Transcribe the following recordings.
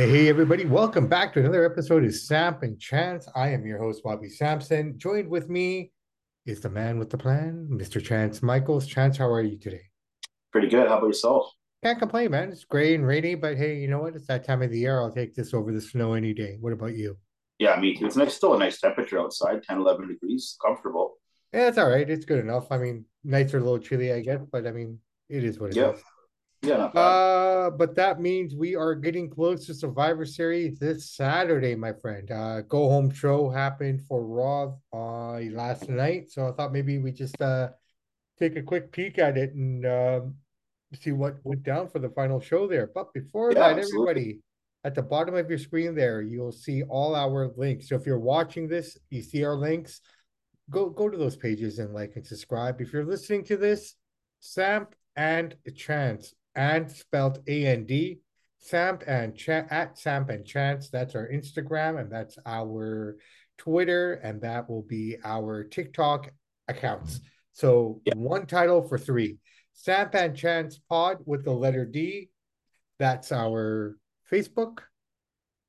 Hey, everybody, welcome back to another episode of Samp and Chance. I am your host, Bobby Sampson. Joined with me is the man with the plan, Mr. Chance Michaels. Chance, how are you today? Pretty good. How about yourself? Can't complain, man. It's gray and rainy, but hey, you know what? It's that time of the year. I'll take this over the snow any day. What about you? Yeah, me too. It's nice, still a nice temperature outside 10, 11 degrees, comfortable. Yeah, it's all right. It's good enough. I mean, nights are a little chilly, I guess, but I mean, it is what it Yeah, is. Yeah. Uh, but that means we are getting close to Survivor Series this Saturday, my friend. Uh, go home show happened for Raw uh last night, so I thought maybe we just uh take a quick peek at it and um see what went down for the final show there. But before Yeah, that, absolutely. everybody, at the bottom of your screen there, you'll see all our links. So if you're watching this, you see our links. Go go to those pages and like and subscribe. If you're listening to this, Sam and Chance and spelled A N D, Samp and Chan at Samp and Chance. That's our Instagram and that's our Twitter and that will be our TikTok accounts. So Yeah, one title for three. Samp and Chance Pod with the letter D. That's our Facebook.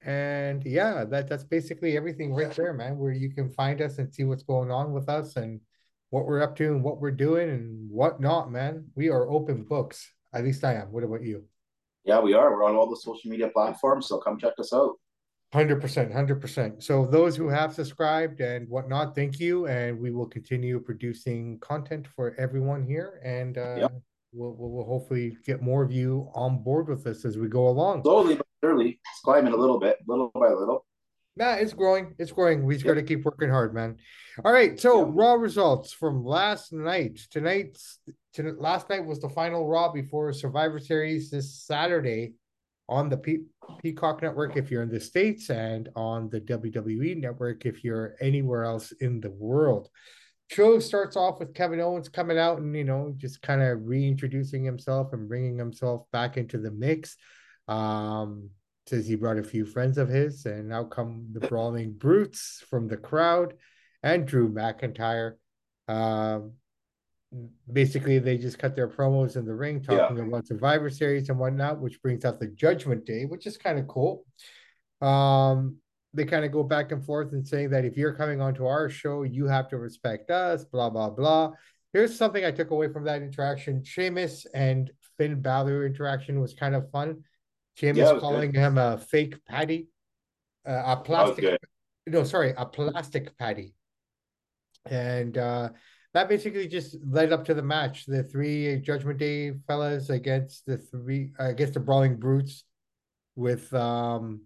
And yeah, that that's basically everything right there, man, where you can find us and see what's going on with us and what we're up to and what we're doing and whatnot, man. We are open books. At least I am. What about you? yeah, we are. We're on all the social media platforms, so come check us out. 100%, 100%. So those who have subscribed and whatnot, thank you. And we will continue producing content for everyone here. And uh, Yep. we'll, we'll, we'll hopefully get more of you on board with us as we go along. Slowly but surely, it's climbing a little bit, little by little. Nah, it's growing. It's growing. We just got to keep working hard, man. All right. So yep, Raw results from last night. Tonight's to, last night was the final Raw before Survivor Series this Saturday on the Pe Peacock Network if you're in the States and on the WWE Network if you're anywhere else in the world. Show starts off with Kevin Owens coming out and you know just kind of reintroducing himself and bringing himself back into the mix. Um, says he brought a few friends of his, and out come the brawling brutes from the crowd and Drew McIntyre. Um, basically, they just cut their promos in the ring yeah, talking about Survivor Series and whatnot, which brings out the Judgment Day, which is kind of cool. Um, they kind of go back and forth and saying that if you're coming onto our show, you have to respect us, blah, blah, blah. Here's something I took away from that interaction. Sheamus and Finn Balor interaction was kind of fun. Yeah. Sheamus It was good. calling him a fake patty, uh, a plastic, no, sorry, a plastic patty. And uh, that basically just led up to the match. The three Judgment Day fellas against the three, against the Brawling Brutes with um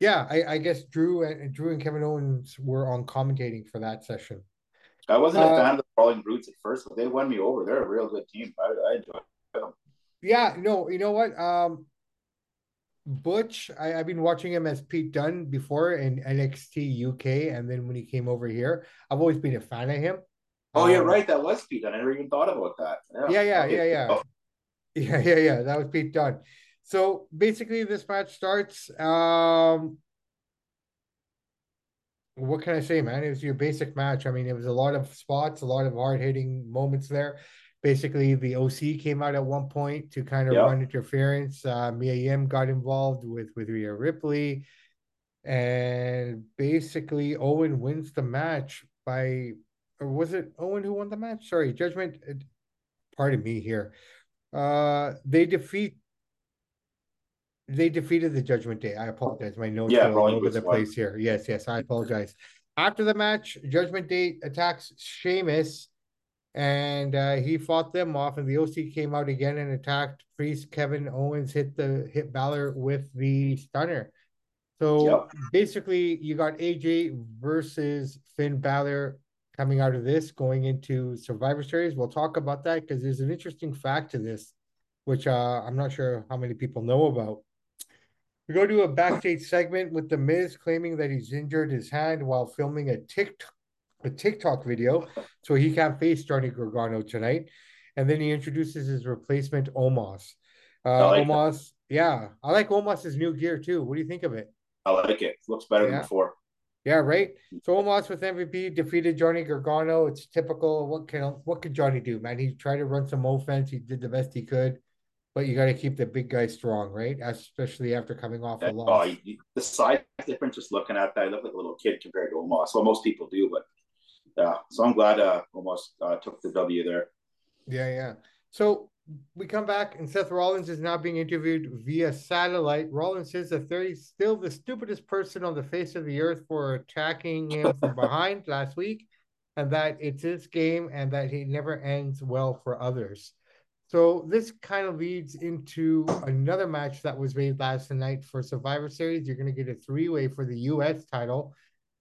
yeah, I, I guess Drew and Drew and Kevin Owens were on commentating for that session. I wasn't a Uh, fan of the Brawling Brutes at first, but they won me over. They're a real good team. I, I enjoyed them. yeah, no, you know what? Um, Butch, I, I've been watching him as Pete Dunne before in NXT UK, and then when he came over here, I've always been a fan of him. Oh, yeah, Um, right. That was Pete. Dunne. I never even thought about that. Yeah. yeah, yeah, yeah, yeah, Oh, yeah, yeah, yeah. That was Pete Dunne. So basically, this match starts. Um, what can I say, man? It was your basic match. I mean, it was a lot of spots, a lot of hard hitting moments there. Basically, the OC came out at one point to kind of yeah. run interference. Uh, Mia Yim got involved with with Rhea Ripley, and basically Owen wins the match by, or was it Owen who won the match? Sorry, Judgment. uh, Pardon me here. Uh, they defeat they defeated the Judgment Day. I apologize. My notes Yeah, are all over the won. place here. Yes, yes, I apologize. After the match, Judgment Day attacks Sheamus, and uh, he fought them off. And the OC came out again and attacked Priest. Kevin Owens hit the hit Balor with the stunner. So Yep. basically, you got AJ versus Finn Balor coming out of this, going into Survivor Series. We'll talk about that because there's an interesting fact to this, which uh, I'm not sure how many people know about. We go to a backstage segment with The Miz claiming that he's injured his hand while filming a TikTok, a TikTok video, so he can't face Johnny Gargano tonight. And then he introduces his replacement, Omos. Uh, like that. Omos, yeah, I like Omos's new gear too. What do you think of it? I like it. Looks better than Yeah, before. yeah, right. So Omos with MVP defeated Johnny Gargano. It's typical. What can what could Johnny do, man? He tried to run some offense. He did the best he could. but you got to keep the big guy strong, right? Especially after coming off a loss. oh, the size difference, just looking at that, I look like a little kid compared to Omos. Well, most people do, but yeah. So I'm glad uh, Omos uh, took the W there. Yeah, yeah. So we come back, and Seth Rollins is now being interviewed via satellite. Rollins says that he's still the stupidest person on the face of the earth for attacking him from behind last week, and that it's his game and that he never ends well for others. So this kind of leads into another match that was made last night for Survivor Series. You're going to get a three-way for the U.S. title.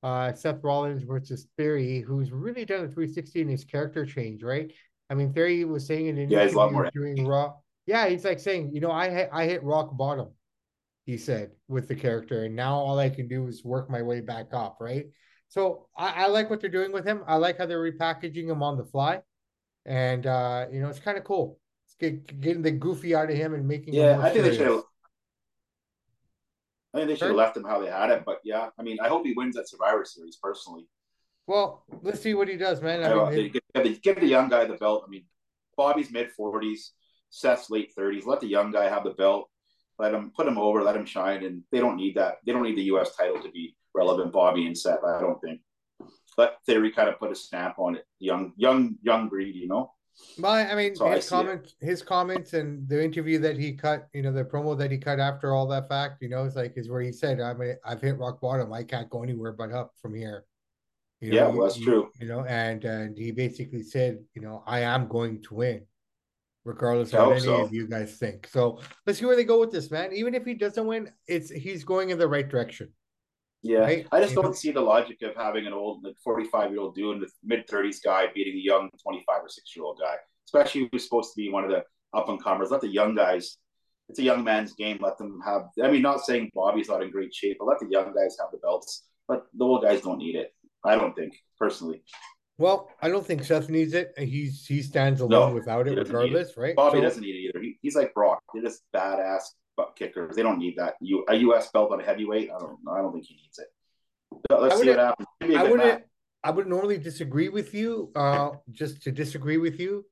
Uh, Seth Rollins versus Theory, who's really done a 360 in his character change, right? I mean, Theory was saying in an Yeah, he's a lot more- during Raw. Yeah, he's like saying, you know, I hit, I hit rock bottom. He said with the character, and now all I can do is work my way back up, right? So I, I like what they're doing with him. I like how they're repackaging him on the fly, and uh, you know, it's kind of cool. It's get, getting the goofy out of him and making. Yeah, I think they should have. I think they should have left him how they had it, but yeah, I mean, I hope he wins that Survivor Series personally. Well, let's see what he does, man. I I mean, give, the, give the young guy the belt. I mean, Bobby's mid forties, Seth's late thirties. Let the young guy have the belt. Let him put him over. Let him shine. And they don't need that. They don't need the U.S. title to be relevant. Bobby and Seth. I don't think. Let Theory kind of put a stamp on it. Young, young, young breed. You know. Well, I mean, So his comments, his comments, and the interview that he cut, you know, the promo that he cut after all that fact, you know, it's like is where he said, "I mean, I've hit rock bottom. I can't go anywhere but up from here." You know, Yeah, well, that's true. You know, and and he basically said, you know, I am going to win, regardless I of what any so. of you guys think. So let's see where they go with this, man. Even if he doesn't win, it's he's going in the right direction. Yeah, Right? I just don't see the logic of having an old, like forty-five year old dude the mid thirties guy beating a young twenty-five or six year old guy, especially who's supposed to be one of the up and comers. Let the young guys. It's a young man's game. Let them have. I mean, not saying Bobby's not in great shape, but let the young guys have the belts. But the old guys don't need it. I don't think personally. Well, I don't think Seth needs it. He's he stands alone No, without it, doesn't it. regardless, right? Bobby So- doesn't need it either. He, he's like Brock. They're just badass kickers. They don't need that. You a U.S. belt on a heavyweight. I don't. I don't think he needs it. Let's see what happens. It'd be a I wouldn't. I would normally disagree with you, uh, just to disagree with you.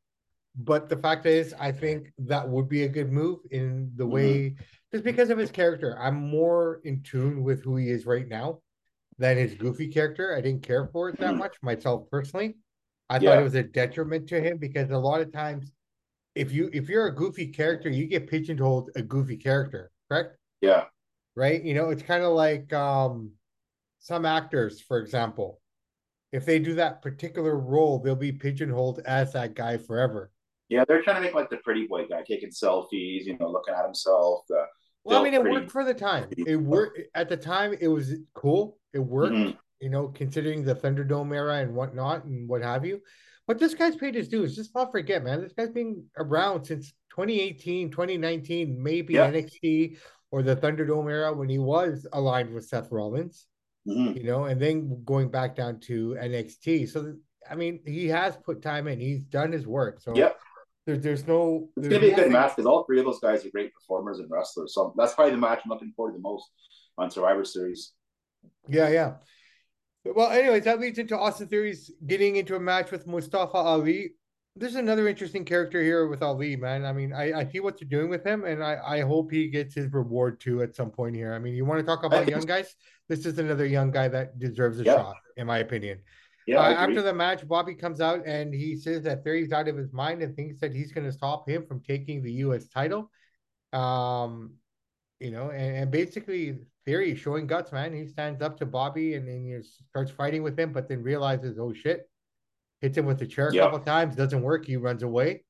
But the fact is, I think that would be a good move in the Mhm. way, just because of his character. I'm more in tune with who he is right now than his goofy character. I didn't care for it that Mhm. much myself personally. I thought it was a detriment to him because a lot of times, if you if you're a goofy character, you get pigeonholed a goofy character, correct? Yeah. right? You know, it's kind of like um some actors, for example, if they do that particular role, they'll be pigeonholed as that guy forever. Yeah, they're trying to make like the pretty boy guy taking selfies, you know, looking at himself. Uh, Well, I mean, it pretty- worked for the time. It worked at the time. It was cool. It worked, Mhm. you know, considering the Thunderdome era and whatnot and what have you. But this guy's paid his dues. Just not forget, man. This guy's been around since 2018, 2019, maybe Yeah. NXT or the Thunderdome era when he was aligned with Seth Rollins. Mhm. you know, and then going back down to NXT. So I mean, he has put time in. He's done his work. So Yep. there, there's no. It's there's gonna be a good match because all three of those guys are great performers and wrestlers. So that's probably the match I'm looking forward to the most on Survivor Series. Yeah, yeah. Well, anyways, that leads into Austin Theory's getting into a match with Mustafa Ali. There's another interesting character here with Ali, man. I mean, I, I see what you're doing with him, and I, I hope he gets his reward too at some point here. I mean, you want to talk about young guys? This is another young guy that deserves a Yeah. shot, in my opinion. Yeah, Uh, after the match, Bobby comes out and he says that Theory's out of his mind and thinks that he's going to stop him from taking the U.S. title. Um, you know, and, and basically Theory showing guts, man. He stands up to Bobby and then he starts fighting with him, but then realizes, oh shit, hits him with the chair a couple times, doesn't work. He runs away.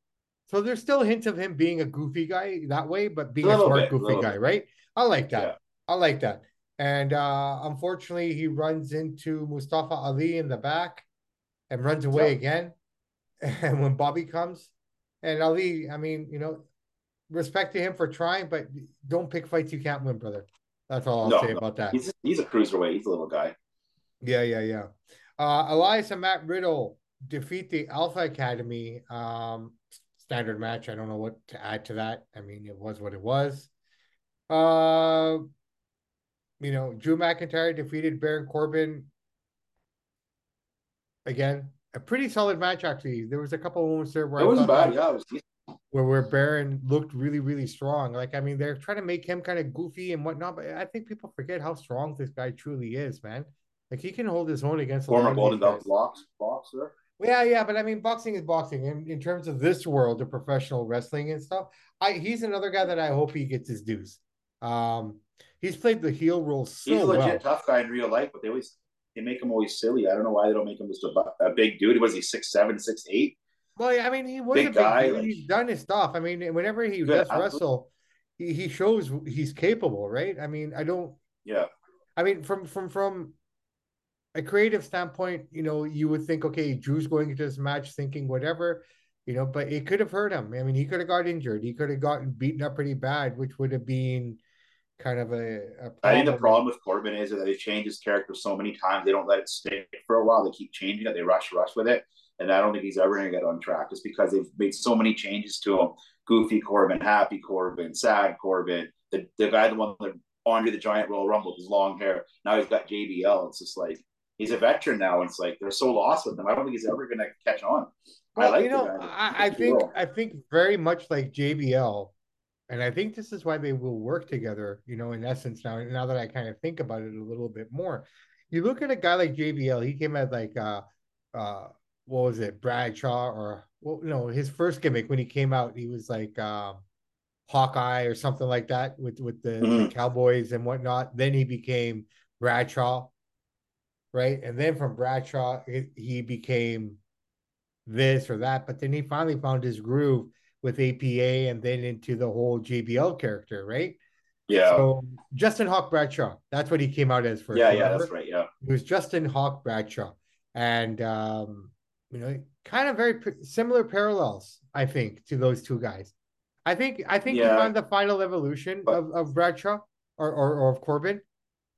So there's still hints of him being a goofy guy that way, but being a, little smart bit, goofy guy, bit. right? I like that. Yeah. I like that. And uh unfortunately, he runs into Mustafa Ali in the back and runs away again. And when Bobby comes, and Ali, I mean, you know, respect to him for trying, but don't pick fights you can't win, brother. That's all I'll No, say no. about that. He's he's a cruiserweight. He's a little guy. Yeah, yeah, yeah. Uh, Elias and Matt Riddle defeat the Alpha Academy. Um, standard match. I don't know what to add to that. I mean, it was what it was. Uh, you know, Drew McIntyre defeated Baron Corbin. Again, a pretty solid match actually. There was a couple moments there where It I wasn't bad. that- Yeah, it was decent. Where where Baron looked really really strong. Like I mean, they're trying to make him kind of goofy and whatnot, but I think people forget how strong this guy truly is, man. Like he can hold his own against former Golden Belt boxer. Yeah, yeah, but I mean, boxing is boxing. In, in terms of this world of professional wrestling and stuff, I he's another guy that I hope he gets his dues. Um, he's played the heel role so He's a legit well. tough guy in real life, but they always they make him always silly. I don't know why they don't make him just a, a big dude. Was he six seven, six eight? Well, I mean, he was Big a big guy, like- He's done his stuff. I mean, whenever he does athlete. wrestle, he, he shows he's capable, right? I mean, I don't. Yeah, I mean, from from from a creative standpoint, you know, you would think, okay, Drew's going into this match thinking whatever, you know, but it could have hurt him. I mean, he could have got injured. He could have gotten beaten up pretty bad, which would have been kind of a, a I think the problem with Corbin is that they change his character so many times. They don't let it stick for a while. They keep changing it. They rush, rush with it, and I don't think he's ever going to get on track just because they've made so many changes to him. Goofy Corbin, Happy Corbin, Sad Corbin, the the guy the one that Andre the Giant Royal Rumble with his long hair. Now he's got JBL. It's just like he's a veteran now. And it's like they're so lost with him. I don't think he's ever going to catch on. I Well, like you know. I, I think will. I think very much like JBL, and I think this is why they will work together. You know, in essence, now now that I kind of think about it a little bit more, you look at a guy like JBL. He came as like uh, uh, what was it, Bradshaw, or well, no, his first gimmick when he came out, he was like um, Hawkeye or something like that with with the, the Mhm. Cowboys and whatnot. Then he became Bradshaw, right? And then from Bradshaw, he, he became this or that, but then he finally found his groove with APA and then into the whole JBL character, right? Yeah. So Justin Hawk Bradshaw, that's what he came out as first. yeah, yeah, that's right. Yeah. It was Justin Hawk Bradshaw, and um, you know, kind of very similar parallels, I think, to those two guys. I think I think Yeah. he found the final evolution But- of, of Bradshaw or, or or of Corbin,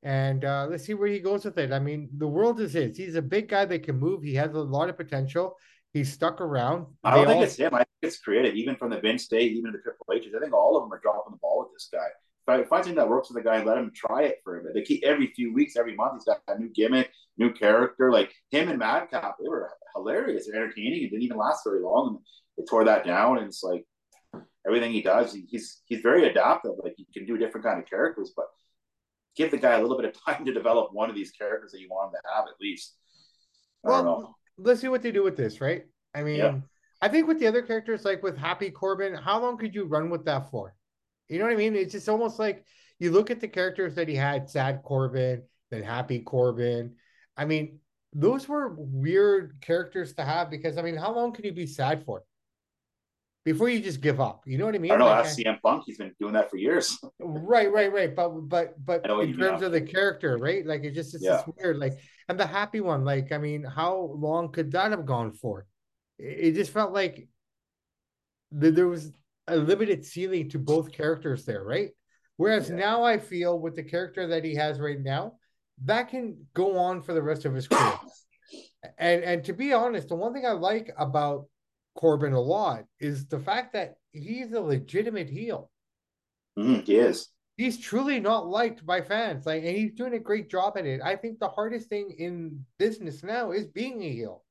and uh, let's see where he goes with it. I mean, the world is his. He's a big guy that can move. He has a lot of potential. He's stuck around. I don't They think all- it's him. I think it's creative, even from the Vince day, even the Triple H's. I think all of them are dropping the ball with this guy. I, if that works with the guy, and let him try it for a bit. They keep every few weeks, every month, he's got a new gimmick, new character. Like him and Madcap, they were hilarious, they're entertaining. It didn't even last very long. And they tore that down, and it's like everything he does, he's he's very adaptive. Like he can do different kind of characters, but give the guy a little bit of time to develop one of these characters that you want him to have at least. I don't know. Well, let's see what they do with this, right? I mean, Yeah. I think with the other characters, like with Happy Corbin, how long could you run with that for? You know what I mean? It's just almost like you look at the characters that he had, Sad Corbin, then Happy Corbin. I mean, those were weird characters to have because I mean, how long can you be sad for? Before you just give up. You know what I mean? I don't know. Like, CM Punk. He's been doing that for years. Right, right, right. But but but I know what in terms of the character, right? Like it just it's just weird. Like and the happy one, like I mean, how long could that have gone for? It, it just felt like th- there was a limited ceiling to both characters there, right? Whereas Yeah. now I feel with the character that he has right now, that can go on for the rest of his career. and and to be honest, the one thing I like about Corbin a lot is the fact that he's a legitimate heel mm-hmm, he is. he's truly not liked by fans. Like, and he's doing a great job at it. I think the hardest thing in business now is being a heel,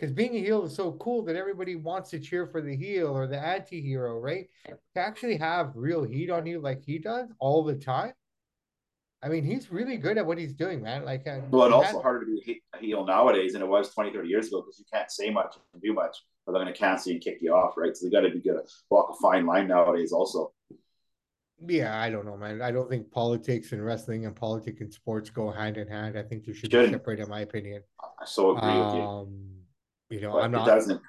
because being a heel is so cool that everybody wants to cheer for the heel or the anti-hero, right? To actually have real heat on you like he does all the time. I mean, he's really good at what he's doing, man. Like, uh, Well, he also harder to be a heel nowadays than it was 20, 30 years ago because you can't say much and do much, or they're going to cancel you and kick you off, right? So they got to be good at walk a fine line nowadays, also. yeah, I don't know, man. I don't think politics and wrestling and politics and sports go hand in hand. I think they should be Shouldn't. separate, in my opinion. I so agree with you. You know, But I'm it not. doesn't.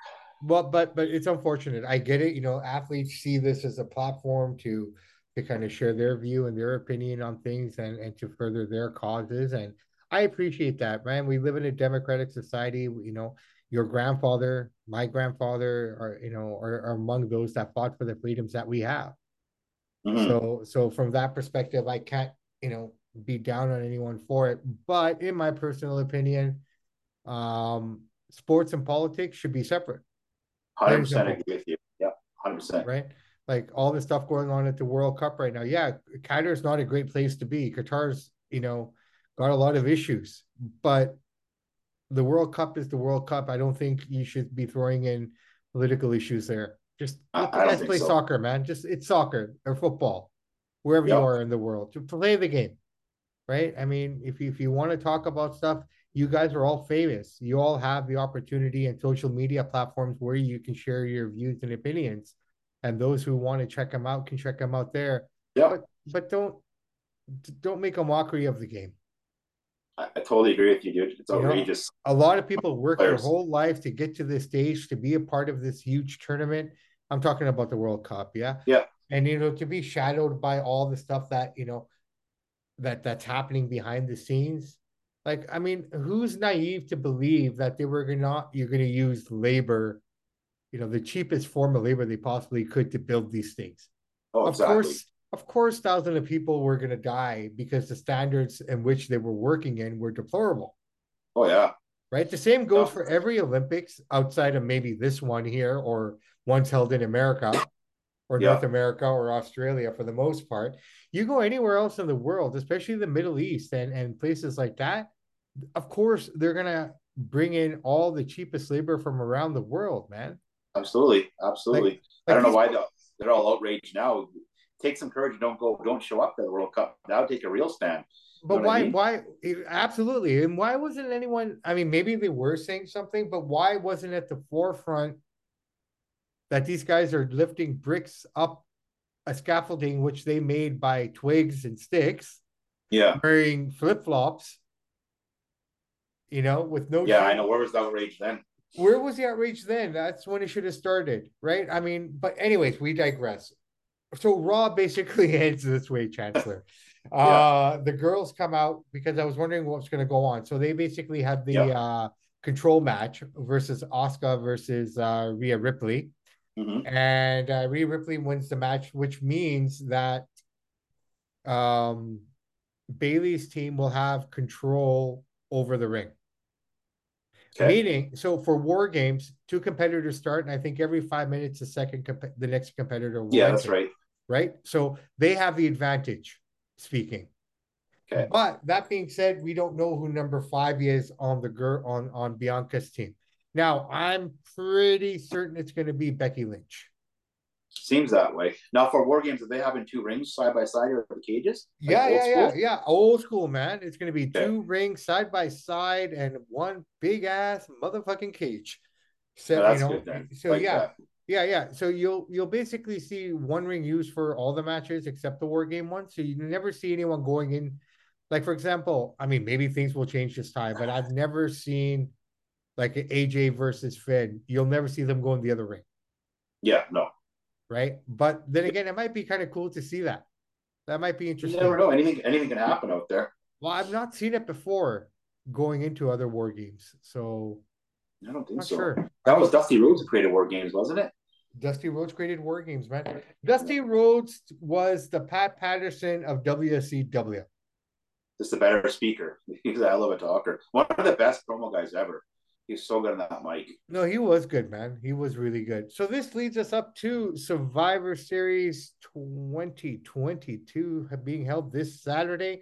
Well, but but it's unfortunate. I get it. You know, athletes see this as a platform to to kind of share their view and their opinion on things and and to further their causes. And I appreciate that, man. We live in a democratic society. You know, your grandfather, my grandfather, are you know are, are among those that fought for the freedoms that we have. Mhm. So so from that perspective, I can't you know be down on anyone for it. But in my personal opinion, um, sports and politics should be separate. 100% simple. agree with you. Yeah, 100%. right? Like all the stuff going on at the World Cup right now. Yeah, Qatar's not a great place to be. Qatar's, you know, got a lot of issues, but the World Cup is the World Cup. I don't think you should be throwing in political issues there. Just let the guys play so. soccer, man. Just it's soccer or football, wherever you are in the world. To play the game, right? I mean, if you, if you want to talk about stuff, you guys are all famous. You all have the opportunity and social media platforms where you can share your views and opinions, and those who want to check them out can check them out there. Yeah, But but don't don't make a mockery of the game. I, I totally agree with you, dude. It's You know, outrageous. a lot of people work their whole life to get to this stage to be a part of this huge tournament. I'm talking about the World Cup, yeah. Yeah. And you know, to be shadowed by all the stuff that you know that that's happening behind the scenes. Like, I mean, who's naive to believe that they were gonna not you're gonna use labor, you know, the cheapest form of labor they possibly could to build these things? Oh, of exactly. course, of course, thousands of people were gonna die because the standards in which they were working in were deplorable Oh yeah. right? The same goes Yeah. for every Olympics outside of maybe this one here or ones held in America or Yeah. North America or Australia for the most part. You go anywhere else in the world, especially the Middle East and, and places like that, of course, they're going to bring in all the cheapest labor from around the world, man. Absolutely, absolutely. I Like don't know why they're, they're all outraged now. Take some courage. Don't go. Don't show up to the World Cup now. Take a real stand. But know what I why? mean? Why? Absolutely. And why wasn't anyone? I mean, maybe they were saying something, but why wasn't at the forefront that these guys are lifting bricks up a scaffolding which they made by twigs and sticks, Yeah, wearing flip flops, you know, with no. yeah. I know. Where was the outrage then? Where was the outrage then? That's when it should have started, right? I mean, but anyways, we digress. So Raw basically ends this way, Chancellor. Uh the girls come out because I was wondering what's gonna go on. So they basically had the Yeah. uh control match versus Asuka versus uh Rhea Ripley. Hmm And uh Rhea Ripley wins the match, which means that um Bayley's team will have control over the ring. Okay. Meaning, so for war games, two competitors start, and I think every five minutes, the second comp- the next competitor will Yeah, that's right. right? So they have the advantage speaking. Okay. But that being said, we don't know who number five is on the girl on on Bianca's team. Now, I'm pretty certain it's going to be Becky Lynch. Seems that way. Now for war games, are they having two rings side by side or the cages? Like Yeah, yeah, yeah, school? yeah. Old school, man. It's going to be Okay. two rings side by side and one big ass motherfucking cage. So Yeah, that's you know, good so Like yeah, that. Yeah, yeah. So you'll you'll basically see one ring used for all the matches except the war game one. So you never see anyone going in. Like for example, I mean maybe things will change this time, but I've never seen like AJ versus Finn. You'll never see them go in the other ring, Yeah, no. right? But then again, it might be kind of cool to see that. That might be interesting. You never know. Anything, anything can happen out there. Well, I've not seen it before going into other war games, so I don't think not so. sure. That was Dusty Rhodes who created war games, wasn't it? Dusty Rhodes created war games, man. Dusty Rhodes was the Pat Patterson of WCW. Just a better speaker. He's a hell of a talker. One of the best promo guys ever. He's so good on that mic. No, he was good, man. He was really good. So this leads us up to Survivor Series 2022 being held this Saturday.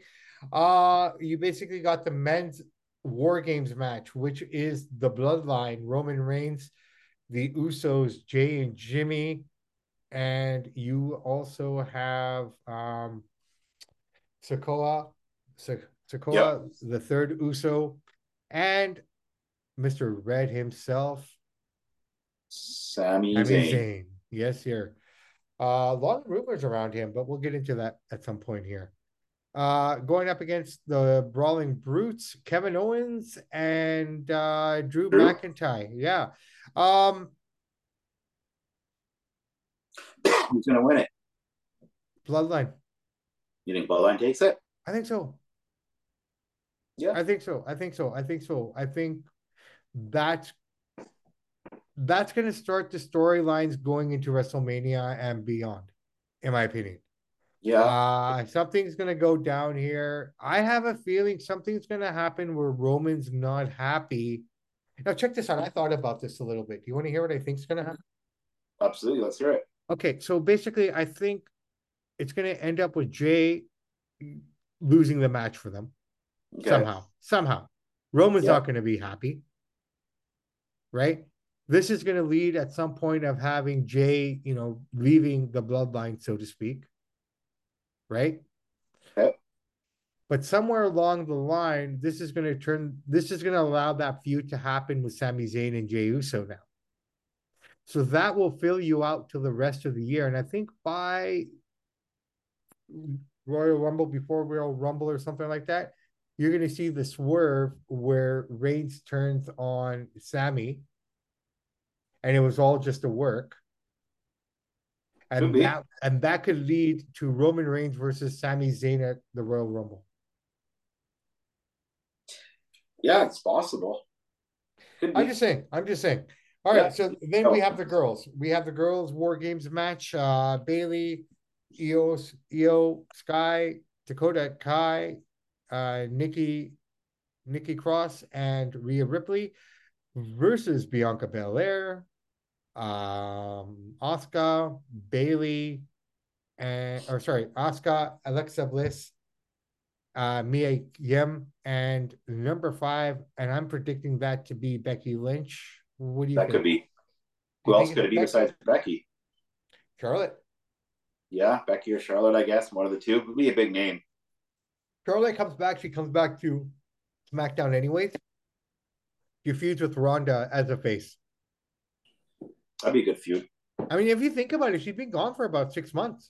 Uh you basically got the men's war games match, which is the bloodline, Roman Reigns, the Usos, Jey and Jimmy, and you also have um Sikoa, Sikoa, the third Uso, and Mr. Red himself, Sami, Zayn. Zayn. Yes, here. Uh, a lot of rumors around him, but we'll get into that at some point here. Uh, going up against the Brawling Brutes, Kevin Owens and uh, Drew Drew. McIntyre. Yeah. Um, Who's gonna win it? Bloodline. You think Bloodline takes it? I think so. Yeah. I think so. I think so. I think so. I think that's that's going to start the storylines going into WrestleMania and beyond, in my opinion. Yeah. Uh, something's going to go down here. I have a feeling something's going to happen where Roman's not happy. Now, check this out. I thought about this a little bit. Do you want to hear what I think is going to happen? Absolutely. Let's hear it. Okay, so basically, I think it's going to end up with Jey losing the match for them Okay. somehow. Somehow, Roman's Yeah. not going to be happy, right? This is going to lead at some point of having Jey, you know, leaving the bloodline, so to speak. Right? Yep. But somewhere along the line, this is going to turn, this is going to allow that feud to happen with Sami Zayn and Jey Uso now. So that will fill you out till the rest of the year. And I think by Royal Rumble, before Royal Rumble or something like that, you're going to see the swerve where Reigns turns on Sami, And it was all just a work. And that, and that could lead to Roman Reigns versus Sami Zayn at the Royal Rumble. Yeah, it's possible. I'm just saying. I'm just saying. All right. Yeah. So then we have the girls. We have the girls War Games match. Uh Bayley, Eos, Iyo, Sky, Dakota Kai, uh Nikki, Nikki Cross, and Rhea Ripley versus Bianca Belair, um, Asuka, Bayley, and or sorry, Asuka, Alexa Bliss, uh, Mia Yim, and number five, and I'm predicting that to be Becky Lynch. What do you? Think? That think? could be. Who else could it be Becky? besides Becky? Charlotte. Yeah, Becky or Charlotte, I guess one of the two would be a big name. Charlotte comes back. She comes back to SmackDown anyways. She feuds with Ronda as a face. That'd be a good feud. I mean, if you think about it, she's been gone for about six months.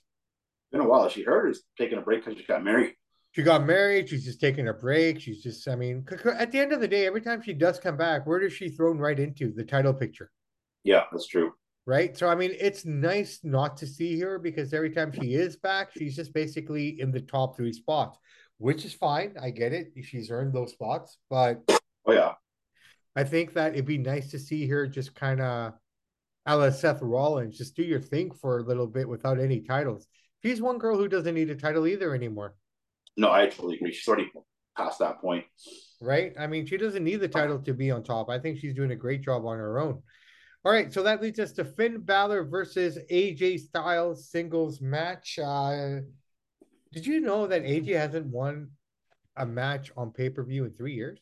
Been a while. She hurt or is taking a break because she got married. She got married. She's just taking a break. She's just, I mean, at the end of the day, every time she does come back, where does she thrown right into the title picture? Yeah, that's true. Right. So, I mean, it's nice not to see her because every time she is back, she's just basically in the top three spots, which is fine. I get it. She's earned those spots. But, oh, yeah. I think that it'd be nice to see her just kind of, a la Seth Rollins, just do your thing for a little bit without any titles. She's one girl who doesn't need a title either anymore. No, I totally agree. She's already past that point. Right? I mean, she doesn't need the title to be on top. I think she's doing a great job on her own. All right, so that leads us to Finn Balor versus AJ Styles singles match. Uh, did you know that AJ hasn't won a match on pay per view in three years?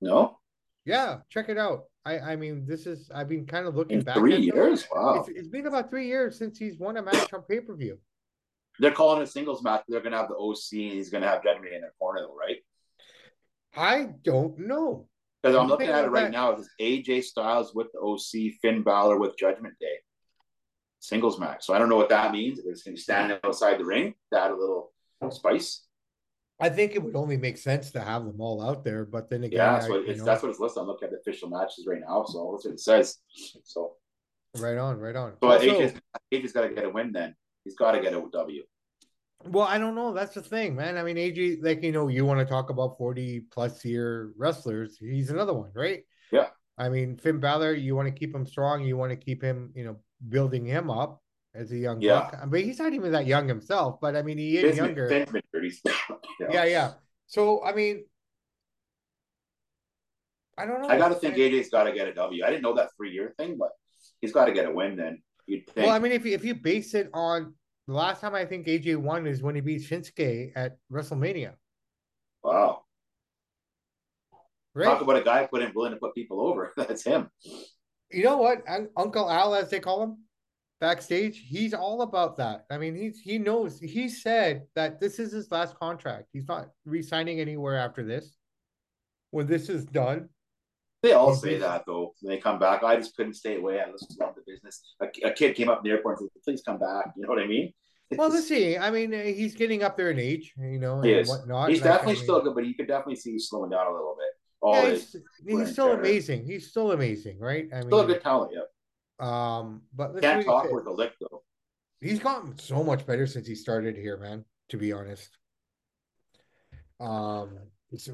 No. Yeah, check it out. I I mean, this is I've been kind of looking in back. Three years, wow. It's, it's been about three years since he's won a match on pay per view. They're calling it a singles match. They're going to have the OC and he's going to have Judgment in their corner, though, right? I don't know. Because I'm looking at it right that. now. It's AJ Styles with the OC, Finn Balor with Judgment Day. Singles match. So I don't know what that means. It's going to stand outside the ring to add a little spice. I think it would only make sense to have them all out there, but then again, yeah, that's what, it's, that's what it's listed. I'm looking at the official matches right now, so that's what it says. So, right on, right on. So also, AJ's, AJ's got to get a win then. He's got to get a W. Well, I don't know. That's the thing, man. I mean, AJ, like you know, you want to talk about forty plus year wrestlers. He's another one, right? Yeah. I mean, Finn Balor, you want to keep him strong. You want to keep him, you know, building him up as a young yeah. buck. I mean, he's not even that young himself, but I mean, he is younger. yeah. yeah, yeah. So, I mean, I don't know. I got to think AJ's got to get a W. I didn't know that three year thing, but he's got to get a win then. You'd think. Well, I mean, if you, if you base it on the last time I think AJ won is when he beat Shinsuke at WrestleMania. Wow. Right? Talk about a guy putting willing to put people over. That's him. You know what? Uncle Al, as they call him, backstage, he's all about that. I mean, he's he knows he said that this is his last contract. He's not re-signing anywhere after this. When this is done, they all say that though. When they come back, oh, I just couldn't stay away. I just love the business. A, a, kid came up in the airport and said, "Please come back." You know what I mean? well, let's see. I mean, uh, he's getting up there in age, you know, he and whatnot. He's definitely I mean, still good, but you could definitely see he's slowing down a little bit. All yeah, he's, he's still amazing. He's still amazing, right? I mean, still a good talent, yeah. Um, but can't talk with a lick though. He's gotten so much better since he started here, man. To be honest, um,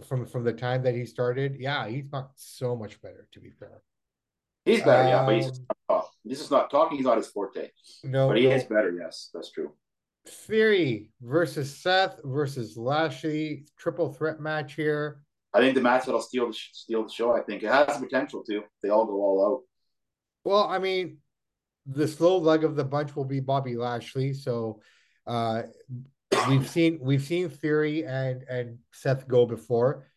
from from the time that he started, yeah, he's got so much better. To be fair, he's better, um, yeah, but he's um, this is not talking. He's not his forte. No, but he no. is better. Yes, that's true. Theory versus Seth versus Lashley triple threat match here. I think the match that'll steal the steal the show. I think it has the potential to. They all go all out. Well, I mean, the slow leg of the bunch will be Bobby Lashley. So uh we've seen we've seen Theory and and Seth go before.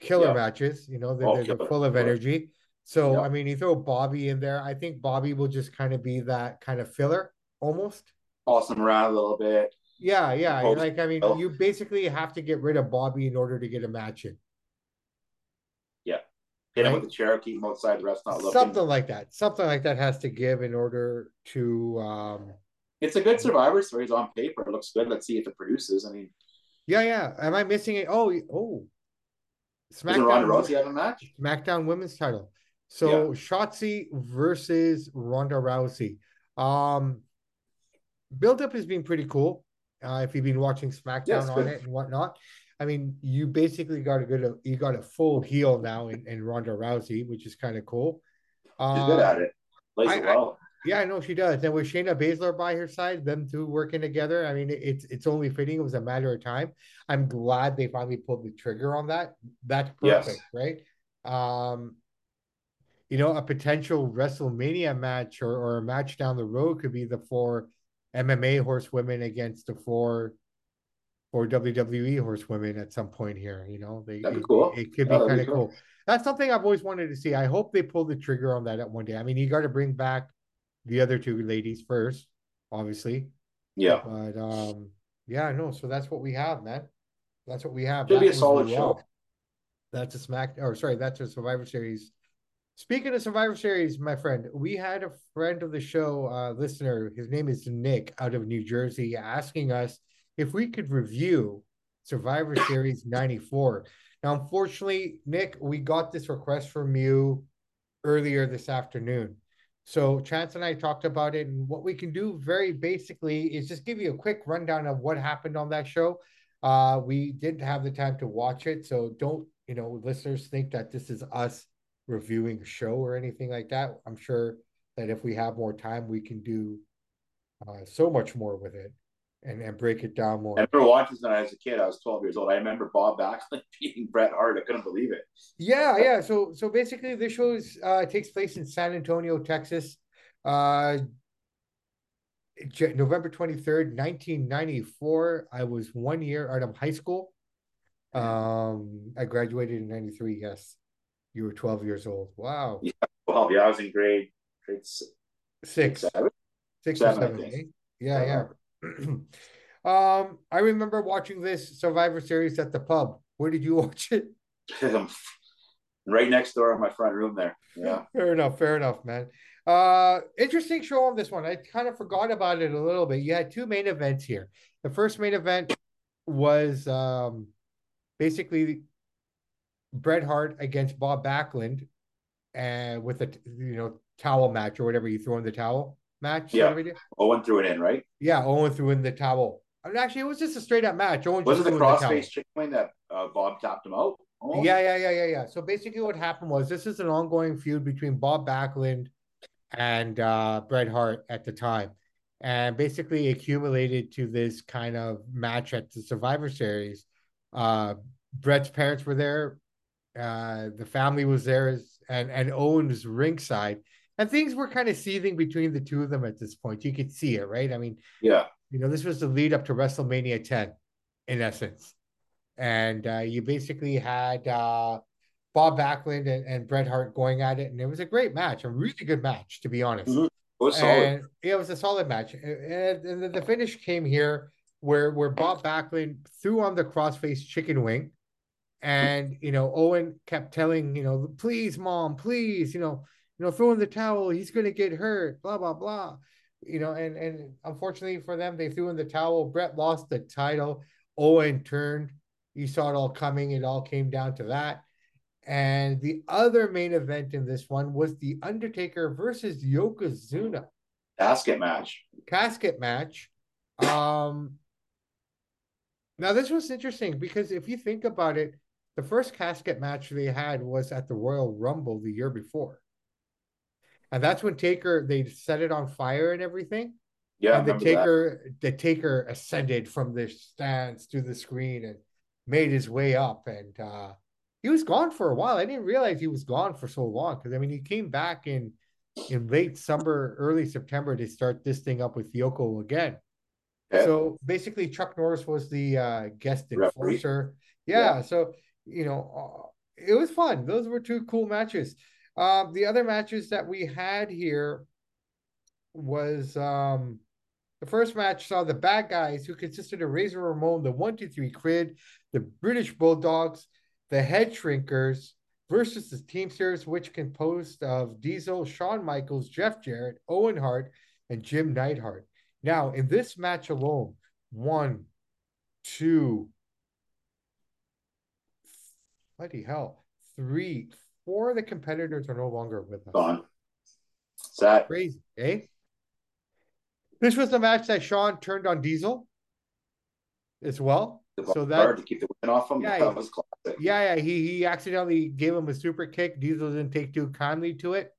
Killer yeah. matches, you know, they're, oh, they're full of energy. So Yeah. I mean, you throw Bobby in there. I think Bobby will just kind of be that kind of filler almost. Awesome around a little bit. Yeah, yeah. Post- Like I mean, Oh. you basically have to get rid of Bobby in order to get a match in. Hit him with the chair, keep him outside. The rest not looking. Something like that. Something like that has to give in order to um It's a good Survivor Series on paper. It looks good. Let's see if it produces. I mean, yeah, yeah. Am I missing it? Oh, oh. doesn't Ronda SmackDown, Rousey have a match? SmackDown Women's Title. So Shotzi versus Ronda Rousey. Um, build-up has been pretty cool. Uh, if you've been watching SmackDown it's on good. it and whatnot, I mean, you basically got a good, you got a full heel now in, in Ronda Rousey, which is kind of cool. She's Uh, good at it. Plays I- well. Yeah, I know she does. And with Shayna Baszler by her side, them two working together, I mean, it's it's only fitting. It was a matter of time. I'm glad they finally pulled the trigger on that. That's Yes. perfect, right? Um, you know, a potential WrestleMania match or, or a match down the road could be the four MMA horsewomen against the four or WWE horsewomen at some point here. You know, they That'd be it- cool. It, could be kind of cool. cool. That's something I've always wanted to see. I hope they pull the trigger on that at one day. I mean, you got to bring back the other two ladies first, obviously. Yeah. But um, yeah, no. So that's what we have, man. That's what we have. Should be a solid show. That's a smack. Or sorry, that's a Survivor Series. Speaking of Survivor Series, my friend, we had a friend of the show, uh, listener. His name is Nick out of New Jersey, asking us if we could review Survivor Series '94. Now, unfortunately, Nick, we got this request from you earlier this afternoon. So Chance and I talked about it, and what we can do very basically is just give you a quick rundown of what happened on that show. Uh, we didn't have the time to watch it, so don't you know, listeners think that this is us reviewing a show or anything like that. I'm sure that if we have more time, we can do uh, so much more with it and and break it down more. I remember watching this when I was a kid. I was 12 years old. I remember Bob Backlund beating Bret Hart. I couldn't believe it. Yeah, yeah. So so basically this show is uh takes place in San Antonio, Texas. Uh November 23rd, 1994. I was one year out of high school. Um I graduated in 93, yes. You were 12 years old. Wow. Well, yeah, I was in grade grade Six. or Seven, I seven. eh? Yeah, yeah. um, I remember watching this Survivor Series at the pub. Where did you watch it? right next door in my front room there. Yeah. Fair enough, fair enough, man. Uh interesting show on this one. I kind of forgot about it a little bit. You had two main events here. The first main event was um basically Bret Hart against Bob Backlund and with a you know towel match or whatever you throw in the towel match. Yeah. whatever you do. Owen threw it in, right? Yeah, Owen threw in the towel. I mean, actually, it was just a straight up match. Owen Was it the threw the towel. crossface chicken wing that uh, Bob tapped him out? Oh, Yeah, yeah, yeah, yeah, yeah. So basically, what happened was this is an ongoing feud between Bob Backlund and uh, Bret Hart at the time, and basically accumulated to this kind of match at the Survivor Series. Uh, Bret's parents were there, uh, the family was there, and and Owen was ringside, and things were kind of seething between the two of them at this point. You could see it, right? I mean, Yeah. you know, this was the lead up to WrestleMania 10, in essence. And uh, you basically had uh, Bob Backlund and, and Bret Hart going at it, and it was a great match, a really good match, to be honest. Mhm. It was solid. And yeah, it was a solid match. And, and the, the finish came here where where Bob Backlund threw on the crossface chicken wing. And you know, Owen kept telling, you know, please, mom, please, you know, you know, throw in the towel, he's gonna get hurt, blah, blah, blah. You know, and and unfortunately for them, they threw in the towel. Bret lost the title. Owen turned. You saw it all coming. It all came down to that. And the other main event in this one was the Undertaker versus Yokozuna Casket match. casket match. Um, now this was interesting because if you think about it, the first casket match they had was at the Royal Rumble the year before, and that's when Taker they set it on fire and everything. Yeah. And the remember that. Taker the Taker ascended from the stands to the screen and made his way up, and uh, he was gone for a while. I didn't realize he was gone for so long because I mean he came back in in late summer, early September to start this thing up with Yoko again. So basically, Chuck Norris was the uh, guest enforcer. Yeah, so you know, uh, it was fun. Those were two cool matches. Uh, the other matches that we had here was um the first match saw the bad guys who consisted of Razor Ramon, the one two three Kid, the British Bulldogs, the Head Shrinkers versus the Teamsters, which composed of Diesel, Shawn Michaels, Jeff Jarrett, Owen Hart, and Jim Neidhart. Now, in this match alone, one, two, bloody hell, three, four of the competitors are no longer with us. Gone. Sad. Crazy, eh? This was the match that Shawn turned on Diesel as well. So that hard to keep the win off him. Yeah, that was classic. yeah, yeah, he he accidentally gave him a super kick. Diesel didn't take too kindly to it.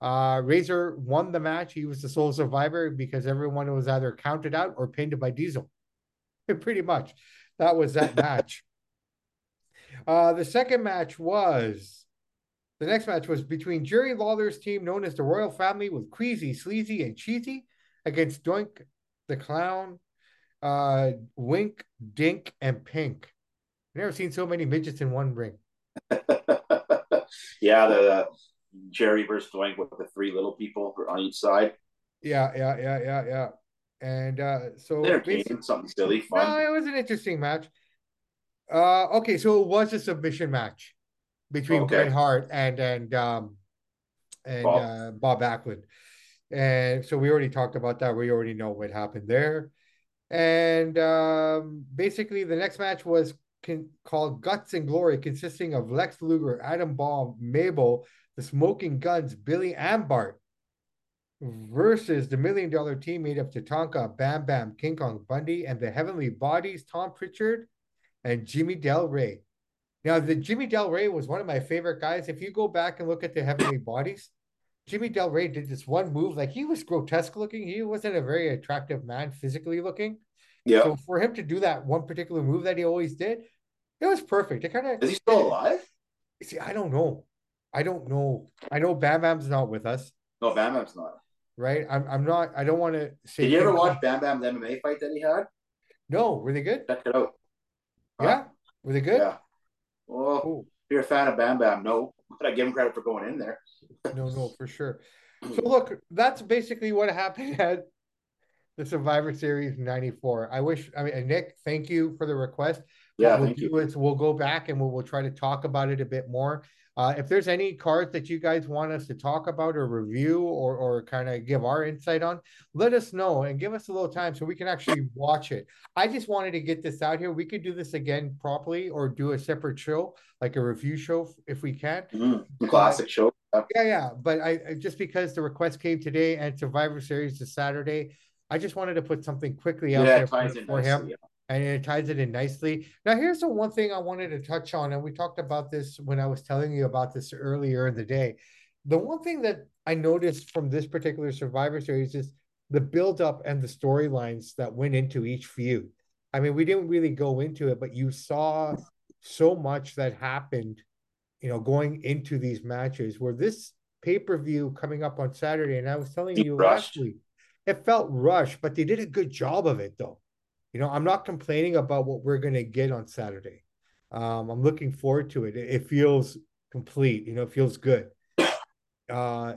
Uh, Razor won the match. He was the sole survivor because everyone was either counted out or pinned by Diesel. Pretty much, that was that match. Uh, the second match was the next match was between Jerry Lawler's team, known as the Royal Family, with Queasy, Sleazy, and Cheesy, against Doink the Clown, uh, Wink, Dink, and Pink. I've never seen so many midgets in one ring. yeah, the uh, Jerry versus Doink with the three little people on each side. Yeah, yeah, yeah, yeah, yeah. And uh, so entertaining, something silly, fun. No, it was an interesting match. Uh, okay, so it was a submission match between okay. Bret Hart and and um and Bob. Uh, Bob Backlund. And so we already talked about that. We already know what happened there. And um, basically, the next match was con- called Guts and Glory, consisting of Lex Luger, Adam Bomb, Mabel, the Smoking Guns, Billy and Bart, versus the Million Dollar Team made of Tatanka, Bam Bam, King Kong Bundy, and the Heavenly Bodies, Tom Pritchard, and Jimmy Del Rey. Now, the Jimmy Del Rey was one of my favorite guys. If you go back and look at the Heavenly Bodies, Jimmy Del Rey did this one move, like he was grotesque looking. He wasn't a very attractive man physically looking. Yeah. So for him to do that one particular move that he always did, it was perfect. It kind of is he still alive? See, I don't know. I don't know. I know Bam Bam's not with us. No, Bam Bam's not. Right. I'm. I'm not. I don't want to say. Did you ever watch Bam Bam's MMA fight that he had? No. Were they good? Check it out. Yeah. Were they good? Yeah. Oh, if you're a fan of Bam Bam, no, but I give him credit for going in there no, no, for sure. So look, that's basically what happened at the Survivor Series '94. I wish. I mean, Nick, thank you for the request. Yeah, what we'll do you. is we'll go back and we'll, we'll try to talk about it a bit more. Uh, if there's any cards that you guys want us to talk about or review or or kind of give our insight on, let us know and give us a little time so we can actually watch it. I just wanted to get this out here. We could do this again properly or do a separate show, like a review show if we can. Mm-hmm. Classic show. Yeah, yeah. But I just because the request came today and Survivor Series is Saturday, I just wanted to put something quickly out yeah, there for, for him. Yeah and it ties it in nicely. Now, here's the one thing I wanted to touch on, and we talked about this when I was telling you about this earlier in the day. The one thing that I noticed from this particular Survivor Series is the build-up and the storylines that went into each feud. I mean, we didn't really go into it, but you saw so much that happened, you know, going into these matches. Where this pay-per-view coming up on Saturday, and I was telling you rushed. last week, it felt rushed, but they did a good job of it, though. You know, I'm not complaining about what we're going to get on Saturday. Um, I'm looking forward to it. it. It feels complete. You know, it feels good. Uh,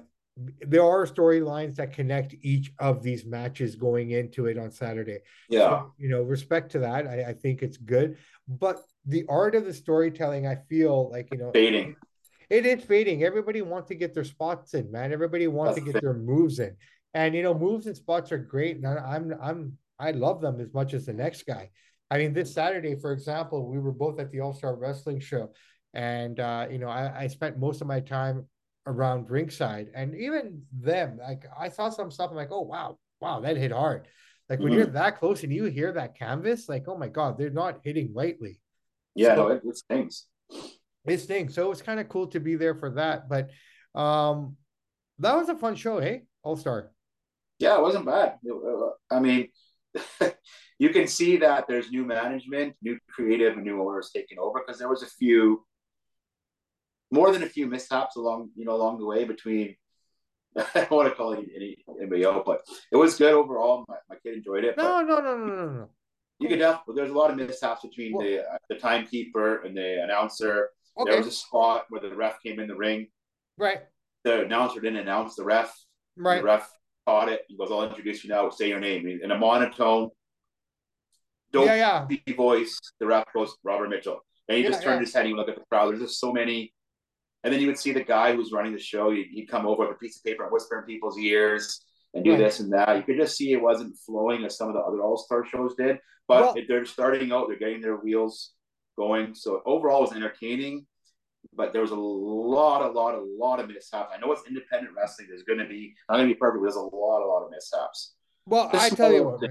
there are storylines that connect each of these matches going into it on Saturday. Yeah. So, you know, respect to that. I, I, think it's good. But the art of the storytelling, I feel like, you know, fading. It, it is fading. Everybody wants to get their spots in, man. Everybody wants That's to get their moves in. And you know, moves and spots are great. And I'm I'm I love them as much as the next guy. I mean, this Saturday, for example, we were both at the All Star Wrestling Show, and uh, you know, I, I spent most of my time around ringside, and even them, like I saw some stuff. I'm like, oh wow, wow, that hit hard. Like when mm-hmm. you're that close and you hear that canvas, like oh my god, they're not hitting lightly. Yeah, so, no, it, it stings. It stings. So it's kind of cool to be there for that. But um, that was a fun show, hey, All Star. Yeah, it wasn't bad. I mean, you can see that there's new management, new creative, and new owners taking over because there was a few, more than a few mishaps along you know along the way between. I don't want to call it any, anybody out, but it was good overall. My, my kid enjoyed it. No, no, no, no, no, no. You could definitely. There's a lot of mishaps between well, the uh, the timekeeper and the announcer. Okay. There was a spot where the ref came in the ring Right. The announcer didn't announce the ref. Right. The ref caught it. He goes, "I'll introduce you now. Say your name." In a monotone, dope yeah, yeah. voice. The ref goes, "Robert Mitchell," and he Yeah, just turned yeah. his head. and He looked at the crowd. There's just so many. And then you would see the guy who's running the show. He'd, he'd come over with a piece of paper and whisper in people's ears and do Right. this and that. You could just see it wasn't flowing as some of the other All Star shows did. But Well- they're starting out. They're getting their wheels going. So overall, it was entertaining. But there was a lot, a lot, a lot of mishaps. I know it's independent wrestling. There's going to be. I'm going to be perfect. There's a lot, a lot of mishaps. Well, Just I tell you what.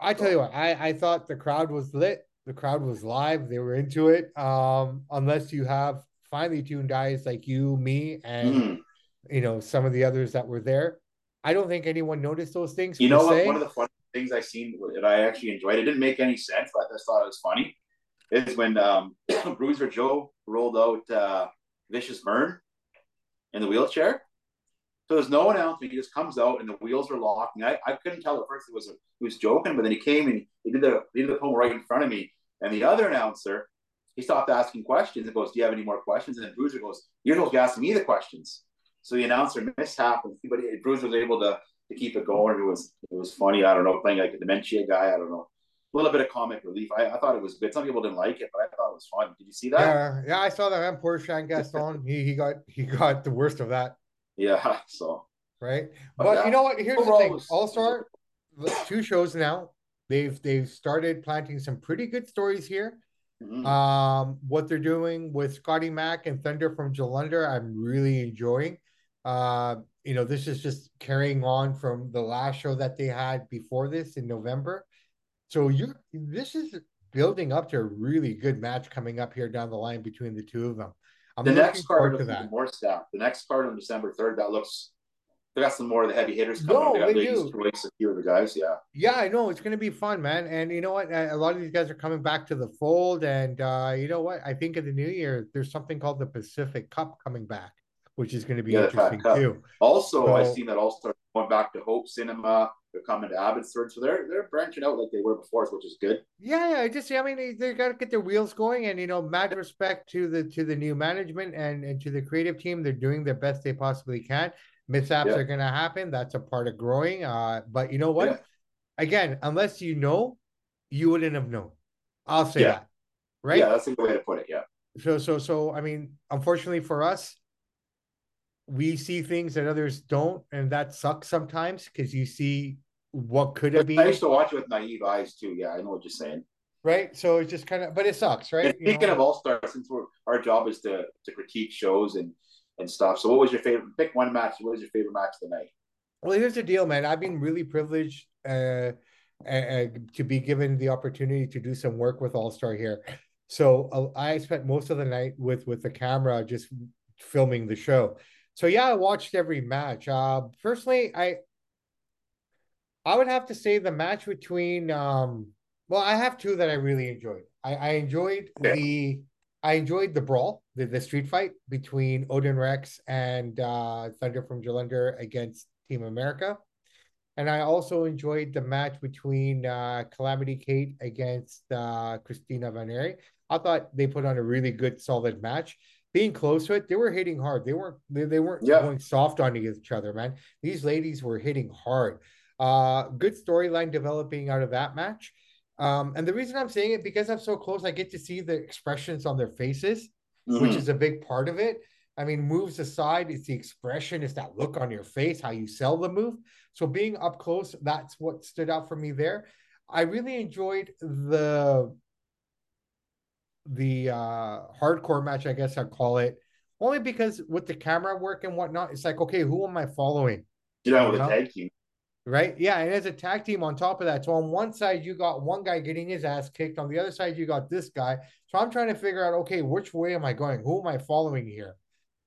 I tell you what, I, I thought the crowd was lit. The crowd was live. They were into it. Um, unless you have finely tuned eyes like you, me, and Mhm. you know some of the others that were there. I don't think anyone noticed those things. You know what? One of the funny things I seen that I actually enjoyed. It didn't make any sense, but I just thought it was funny. Is when um, Bruiser Joe rolled out uh, Vicious Vern in the wheelchair. So there's no announcement. He just comes out and the wheels are locking. I, I couldn't tell at first it was he was joking, but then he came and he did the he did the promo right in front of me. And the other announcer, he stopped asking questions and goes, "Do you have any more questions?" And then Bruiser goes, "You're supposed to ask me the questions." So the announcer mishap, but Bruiser was able to to keep it going. It was it was funny. I don't know, playing like a dementia guy. I don't know. A little bit of comic relief. I, I thought it was good. Some people didn't like it, but I thought it was fun. Did you see that? Yeah, yeah, I saw that man. Poor Shane Gaston. he he got he got the worst of that, Yeah. So right? But But yeah, you know what? Here's the overall it thing. All Star, two shows now. They've they've started planting some pretty good stories here. mhm. Um, what they're doing with Scotty Mack and Thunder from Jalunder, I'm really enjoying. Uh, you know, this is just carrying on from the last show that they had before this in November. So you this is building up to a really good match coming up here down the line between the two of them. I'm the next card to that. more stacked. The next card on December third, that looks they got some more of the heavy hitters coming. No, they they do. choice, a few of the guys. Yeah. Yeah, I know it's going to be fun, man. And you know what? A lot of these guys are coming back to the fold. And uh, you know what? I think in the new year, there's something called the Pacific Cup coming back, which is going to be Yeah, interesting too. Also, I've seen that All Star going back to Hope Cinema. They're coming to Abbotsford, so they're they're branching out like they were before, which is good. Yeah, yeah. I Just I mean, they, got to get their wheels going, and you know, mad respect to the to the new management and and to the creative team. They're doing their best they possibly can. Mishaps Yeah. are going to happen. That's a part of growing. Uh, but you know what? Yeah. Again, unless you know, you wouldn't have known. I'll say Yeah. that. Right. Yeah, that's a good way to put it. Yeah. So so so I mean, unfortunately for us, we see things that others don't, and that sucks sometimes because you see what could have been, nice to watch it with naive eyes too. Yeah, I know what you're saying. right? So it's just kind of, but it sucks, right? And You speaking know? of All Star, since we're our job is to to critique shows and and stuff. So, what was your favorite? Pick one match. What was your favorite match tonight? Well, here's the deal, man. I've been really privileged uh, uh, to be given the opportunity to do some work with All Star here. So uh, I spent most of the night with with the camera just filming the show. So yeah, I watched every match. Uh, personally, I I would have to say the match between um, well, I have two that I really enjoyed. I, I enjoyed Okay. the I enjoyed the brawl, the, the street fight between Odin Rex and uh, Thunder from Jalunder against Team America. And I also enjoyed the match between uh, Calamity Kate against uh, Christina Von Eerie. I thought they put on a really good, solid match. Being close to it, they were hitting hard. They weren't they, they weren't Yeah. going soft on each other, man. These ladies were hitting hard. Uh, good storyline developing out of that match. Um, and the reason I'm saying it because I'm so close, I get to see the expressions on their faces which Mhm. is a big part of it. I mean, moves aside, it's the expression, it's that look on your face, how you sell the move. So being up close, that's what stood out for me there. I really enjoyed the the uh hardcore match, I guess I'd call it, only because with the camera work and whatnot, it's like, okay, who am I following? you know, with you a know? tag team. Right. Yeah. And as a tag team on top of that. So on one side, you got one guy getting his ass kicked. On the other side, you got this guy. So I'm trying to figure out, okay, which way am I going? Who am I following here?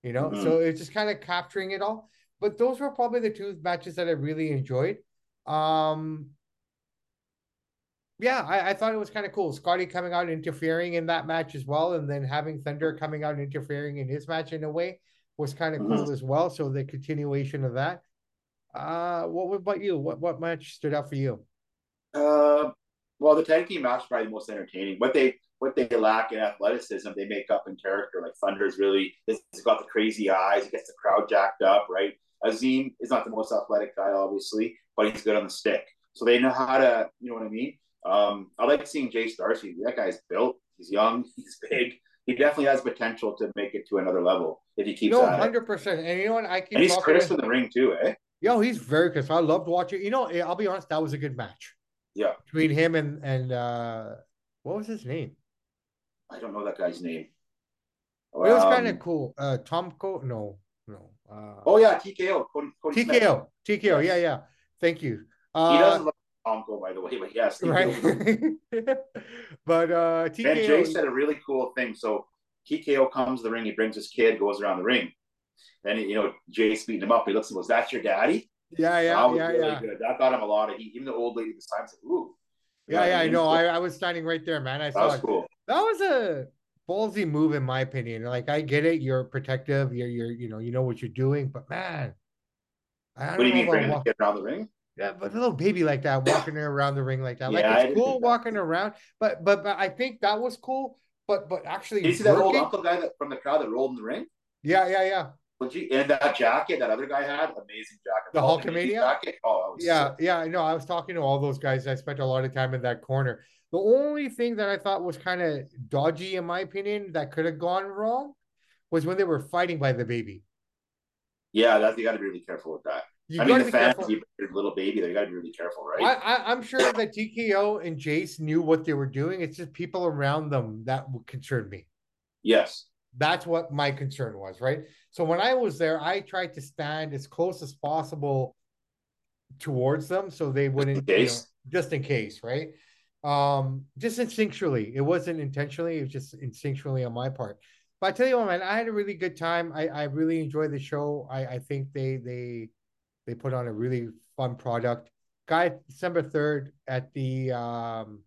You know, Mhm. so it's just kind of capturing it all. But those were probably the two matches that I really enjoyed. Um yeah, I, I thought it was kind of cool. Scotty coming out and interfering in that match as well, and then having Thunder coming out and interfering in his match in a way was kind of Mhm. cool as well. So the continuation of that. Uh, what what about you? What what match stood out for you? Uh, well, the tag team match is probably the most entertaining. What they what they lack in athleticism, they make up in character. Like Thunder's really he's got the crazy eyes, he gets the crowd jacked up, right? Azim is not the most athletic guy, obviously, but he's good on the stick. So they know how to, you know what I mean? Um, I like seeing Jace Darcy. That guy's built. He's young. He's big. He definitely has potential to make it to another level if he keeps. No, hundred percent. And you know what? I keep. And he's crisp in the ring too, eh? Yo, he's very crisp. I loved watching. You know, I'll be honest. That was a good match. Yeah. Between him and and uh what was his name? I don't know that guy's name. it was um, kind of cool. Uh Tom Co no, no. Uh, oh yeah, TKO. Cody, Cody TKO. Smith. TKO. Yeah, yeah. Thank you. Uh, he doesn't look Tomko, by the way, but yes, right. but uh TKO. And Jay said a really cool thing. So TKO comes to the ring, he brings his kid, goes around the ring. Then you know Jay's beating him up. He looks and goes, "That's your daddy." Yeah, yeah, that was yeah, really yeah. Good. That got him a lot of heat. Even the old lady this time said, "Ooh." Yeah, yeah, I know. I, I was standing right there, man. I that saw was it. cool. That was a ballsy move, in my opinion. Like, I get it. You're protective. You're, you're, you know, you know what you're doing. But man, I don't what do you mean bringing walk- the kid around the ring? Yeah, but a little baby like that, walking around the ring like that. Like yeah, it's cool walking around, but but but I think that was cool. But but actually, Did you see that old uncle guy that from the crowd that rolled in the ring? Yeah, yeah, yeah. Would you and that jacket that other guy had amazing jacket the Hulkamania jacket oh yeah sick. yeah I know I was talking to all those guys I spent a lot of time in that corner the only thing that I thought was kind of dodgy in my opinion that could have gone wrong was when they were fighting by the baby yeah that you got to be really careful with that you I mean the fans little baby there you got to be really careful right I, I I'm sure that TKO and Jace knew what they were doing it's just people around them that concerned me yes that's what my concern was, right? So when I was there, I tried to stand as close as possible towards them so they wouldn't you know, just in case, right? Um, just instinctually. It wasn't intentionally, it was just instinctually on my part. But I tell you what, man, I had a really good time. I, I really enjoyed the show. I, I think they they they put on a really fun product. Guy December 3rd at the um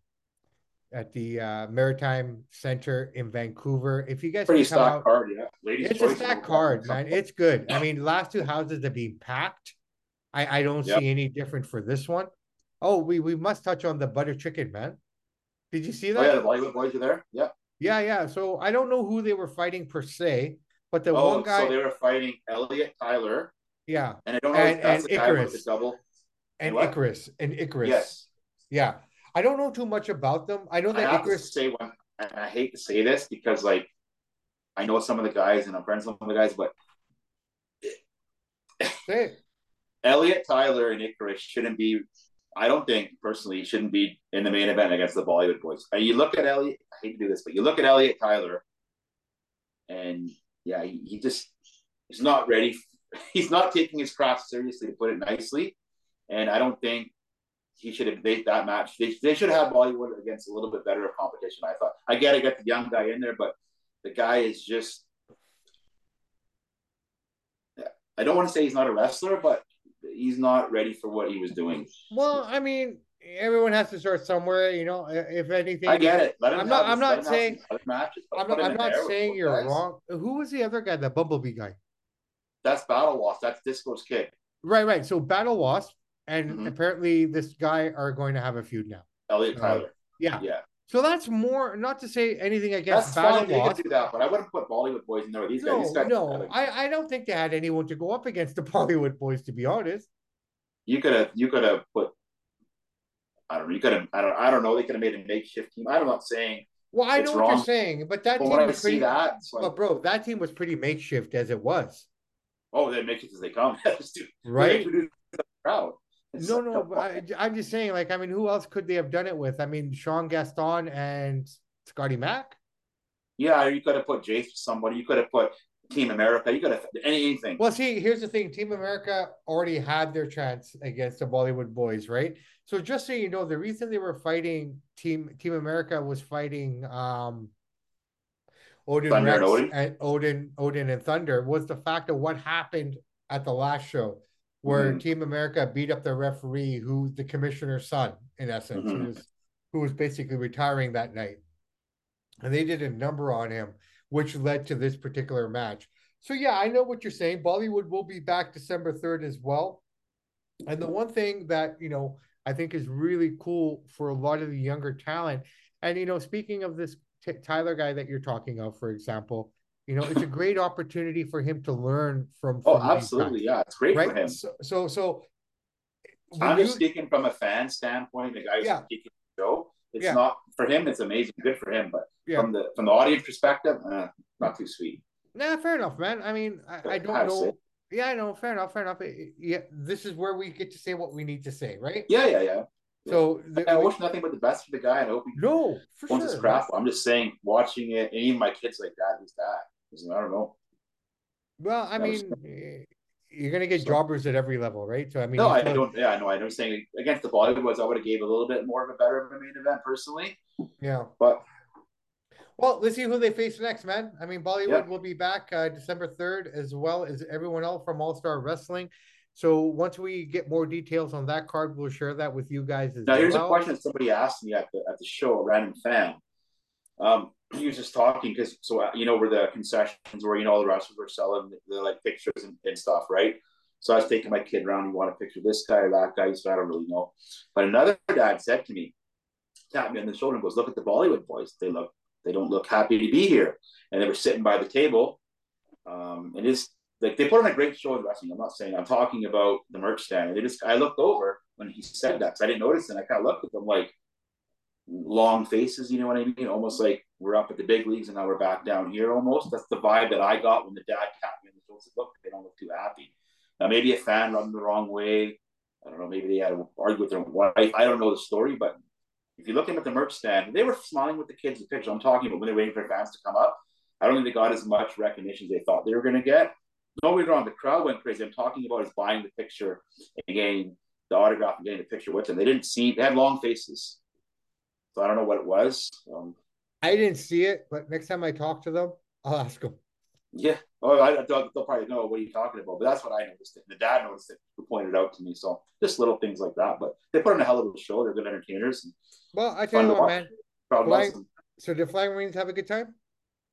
at the uh, Maritime Center in Vancouver. If you guys pretty stock card, yeah. Ladies it's a stack card, man. It's good. I mean, last two houses have been packed. I I don't yep. see any different for this one. Oh, we we must touch on the butter chicken, man. Did you see that? Oh, yeah, the Bollywood boys are there. Yeah. Yeah, yeah. So I don't know who they were fighting per se, but the oh, one guy. So they were fighting Elliot Tyler. Yeah. And I don't know and, if that's and the Icarus. guy with the double. And, and Icarus. And Icarus. Yes. Yeah. I don't know too much about them. I know that I Icarus... say one. and I hate to say this because like I know some of the guys and I'm friends with some of the guys, but say Elliot Tyler and Icarus shouldn't be. I don't think personally shouldn't be in the main event against the Bollywood boys. And you look at Elliot. I hate to do this, but you look at Elliot Tyler, and yeah, he, he just he's not ready. He's not taking his craft seriously, to put it nicely. And I don't think he should have made that match. They, they should have Bollywood against a little bit better of competition. I thought. I get to get the young guy in there, but the guy is just. I don't want to say he's not a wrestler, but he's not ready for what he was doing. Well, I mean, everyone has to start somewhere. You know, if anything, I get it. I'm not. I'm not saying. Matches, I'm not. I'm not saying you're guys. wrong. Who was the other guy? The Bumblebee guy. That's Battle Wasp. That's Disco's kid. Right, right. So Battle Wasp and mm-hmm. apparently this guy are going to have a feud now. Elliot uh, Tyler. Yeah. Yeah. So that's more not to say anything against that's fine. They could do that, but I wouldn't put Bollywood boys in there. These no, guys, these guys no, I, I don't think they had anyone to go up against the Bollywood boys. To be honest, you could have you could have put. I don't know. You could have. I don't. I don't know. They could have made a makeshift team. I'm not saying. Well, I know what wrong. you're saying, but that but team was pretty. That, like, but bro, that team was pretty makeshift as it was. Oh, they make it as they come. right. Crowd. No, no, but I, am just saying, like, I mean, who else could they have done it with? I mean, Sean Gaston and Scotty Mack. Yeah, you could have put Jace somebody. You could have put Team America. You could have anything. Well, see, here's the thing: Team America already had their chance against the Bollywood boys, right? So just so you know, the reason they were fighting Team Team America was fighting um Odin Thunder Rex and Odin. and Odin Odin and Thunder was the fact of what happened at the last show where mm-hmm. Team America beat up the referee, who's the commissioner's son, in essence, mm-hmm. who was who was basically retiring that night. And they did a number on him, which led to this particular match. So yeah, I know what you're saying. Bollywood will be back December 3rd as well. And the one thing that, you know, I think is really cool for a lot of the younger talent. And you know, speaking of this T- Tyler guy that you're talking of, for example, you know, it's a great opportunity for him to learn from. Oh, from these absolutely. guys, Yeah, it's great for right? him. So, so, so I'm when just you- speaking from a fan standpoint. The guys Yeah. speaking the show. It's Yeah. not for him. It's amazing, good for him. But Yeah. from the from the audience perspective, uh, not too sweet. Nah, fair enough, man. I mean, I, I don't know. Yeah, I know. Fair enough. Fair enough. It- Yeah, this is where we get to say what we need to say, right? Yeah, yeah, yeah. So the, I wish nothing but the best for the guy, and I hope he no, for owns sure. his craft. I'm just saying, watching it, any of my kids like that is that, who's that? I don't know. Well, I That was- mean, eh, you're gonna get So- jobbers at every level, right? So I mean, no, I don't. Yeah, I know. I know. Saying against the Bollywoods, I would have gave a little bit more of a better of a main event personally, Yeah. but Well, let's see who they face next, man. I mean, Bollywood Yeah. will be back uh, December 3rd, as well as everyone else from All Star Wrestling. So once we get more details on that card, we'll share that with you guys as Now, here's well. a question that somebody asked me at the at the show, a random fan. Um, he was just talking because so uh, you know where the concessions where you know all the wrestlers were selling the, the like pictures and, and stuff, right? So I was taking my kid around. You want a picture of this guy or that guy? So I don't really know. But another dad said to me, tapped me on the shoulder and goes, "Look at the Bollywood boys. They look they don't look happy to be here." And they were sitting by the table. Um, and it's like they put on a great show of wrestling. I'm not saying I'm talking about the merch stand. They just I looked over when he said that because I didn't notice, and I kind of looked at them like long faces. You know what I mean? Almost like we're up at the big leagues and now we're back down here. Almost that's the vibe that I got when the dad tapped me on the shoulder. Said, Look, they don't look too happy. Now maybe a fan rubbed the wrong way. I don't know. Maybe they had to argue with their wife. I don't know the story, but if you look at the merch stand, they were smiling with the kids in the picture. I'm talking about when they're waiting for fans to come up. I don't think they got as much recognition as they thought they were going to get. No, we wrong. The crowd went crazy. I'm talking about is buying the picture and getting the autograph and getting the picture with them. They didn't see. They had long faces, so I don't know what it was. Um, I didn't see it, but next time I talk to them, I'll ask them. yeah. Oh, I, they'll, they'll probably know what you're talking about. But that's what I noticed. It. The dad noticed it. Who pointed it out to me. So just little things like that. But they put on a hell of a show. They're good entertainers. Well, I tell you what, man. Flying- So did Flying Marines have a good time?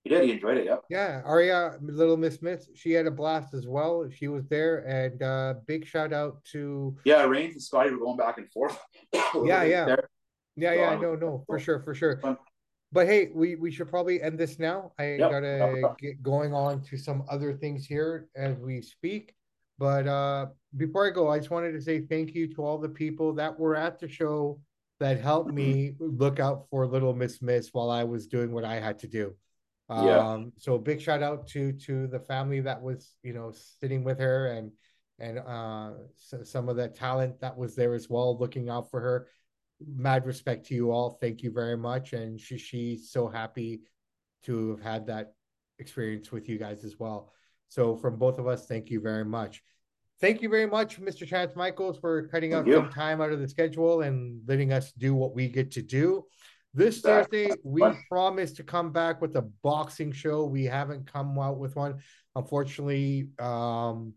He did. He enjoyed it. Yep. Yeah, Aria, Little Miss Smith, she had a blast as well. She was there, and uh, big shout out to Yeah, Reigns and Scotty were going back and forth. Yeah, yeah. There. Yeah, So yeah, I'm- no, no, for sure, for sure. Fun. But hey, we we should probably end this now. I Yep. gotta get going on to some other things here as we speak. But uh before I go, I just wanted to say thank you to all the people that were at the show that helped me look out for Little Miss Miss while I was doing what I had to do. Yeah. Um, so big shout out to to the family that was, you know, sitting with her and and uh so, some of the talent that was there as well, looking out for her mad respect to you all. Thank you very much. And she, she's so happy to have had that experience with you guys as well. So from both of us, thank you very much. Thank you very much, Mr. Chance Michaels, for cutting out some time out of the schedule and letting us do what we get to do. This Thursday, we Fun. promise to come back with a boxing show. We haven't come out with one. Unfortunately, um,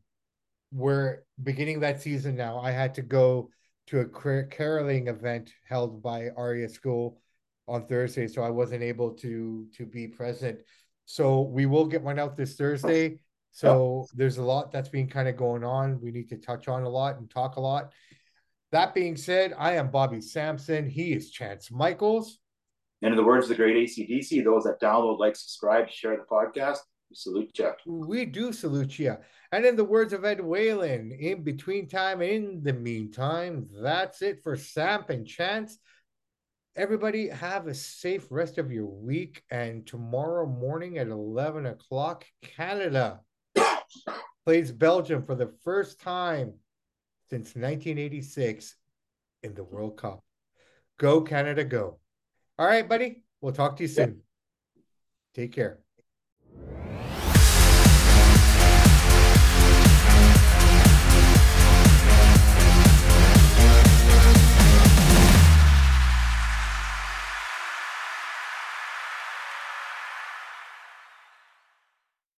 we're beginning that season now. I had to go to a caroling event held by Aria School on Thursday, so I wasn't able to to be present. So we will get one out this Thursday. So there's a lot that's been kind of going on. We need to touch on a lot and talk a lot. That being said, I am Bobby Sampson. He is Chance Michaels. And in the words of the great ACDC, those that download, like, subscribe, share the podcast, we salute you. We do salute you. And in the words of Ed Whalen, in between time, and in the meantime, that's it for Samp and Chance. Everybody have a safe rest of your week. And tomorrow morning at 11 o'clock, Canada plays Belgium for the first time since 1986 in the World Cup. Go, Canada, go. All right, buddy. We'll talk to you soon. Take care.